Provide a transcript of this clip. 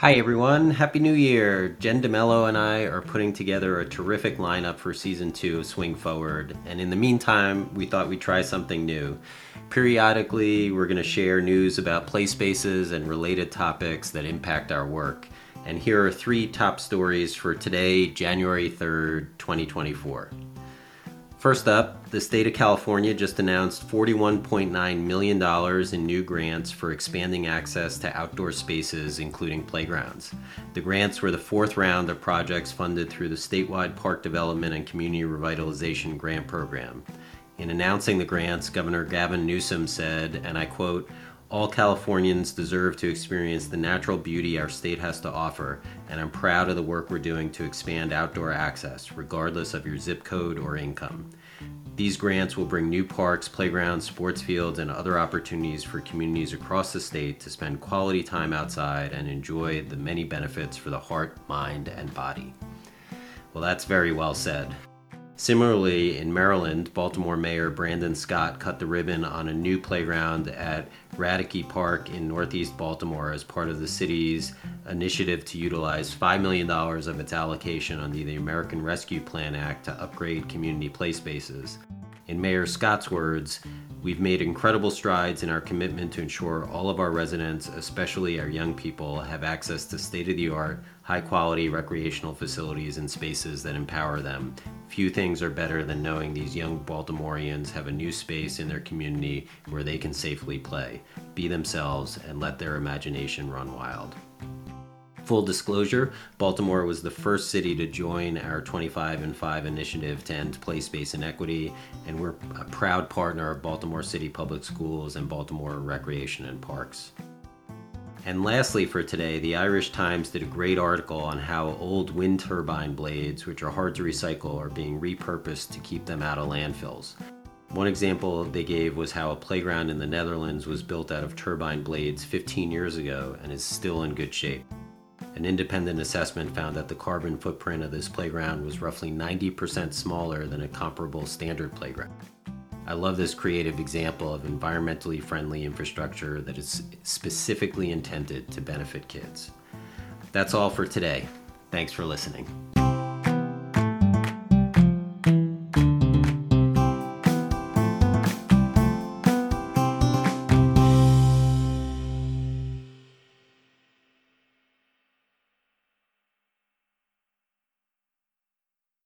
Hi, everyone. Happy New Year. Jen DeMelo and I are putting together a terrific lineup for season two of Swing Forward. And in the meantime, we thought we'd try something new. Periodically, we're going to share news about play spaces and related topics that impact our work. And here are three top stories for today, January 3rd, 2024. First up, the state of California just announced $41.9 million in new grants for expanding access to outdoor spaces, including playgrounds. The grants were the fourth round of projects funded through the statewide Park Development and Community Revitalization Grant Program. In announcing the grants, Governor Gavin Newsom said, and I quote, all Californians deserve to experience the natural beauty our state has to offer, and I'm proud of the work we're doing to expand outdoor access, regardless of your zip code or income. These grants will bring new parks, playgrounds, sports fields, and other opportunities for communities across the state to spend quality time outside and enjoy the many benefits for the heart, mind, and body. Well, that's very well said. Similarly, in Maryland, Baltimore Mayor Brandon Scott cut the ribbon on a new playground at Radke Park in Northeast Baltimore as part of the city's initiative to utilize $5 million of its allocation under the American Rescue Plan Act to upgrade community play spaces. In Mayor Scott's words, We've made incredible strides in our commitment to ensure all of our residents, especially our young people, have access to state of the art, high quality recreational facilities and spaces that empower them. Few things are better than knowing these young Baltimoreans have a new space in their community where they can safely play, be themselves, and let their imagination run wild. Full disclosure, Baltimore was the first city to join our 25 and 5 initiative to end play space inequity, and we're a proud partner of Baltimore City Public Schools and Baltimore Recreation and Parks. And lastly, for today, the Irish Times did a great article on how old wind turbine blades, which are hard to recycle, are being repurposed to keep them out of landfills. One example they gave was how a playground in the Netherlands was built out of turbine blades 15 years ago and is still in good shape. An independent assessment found that the carbon footprint of this playground was roughly 90% smaller than a comparable standard playground. I love this creative example of environmentally friendly infrastructure that is specifically intended to benefit kids. That's all for today. Thanks for listening.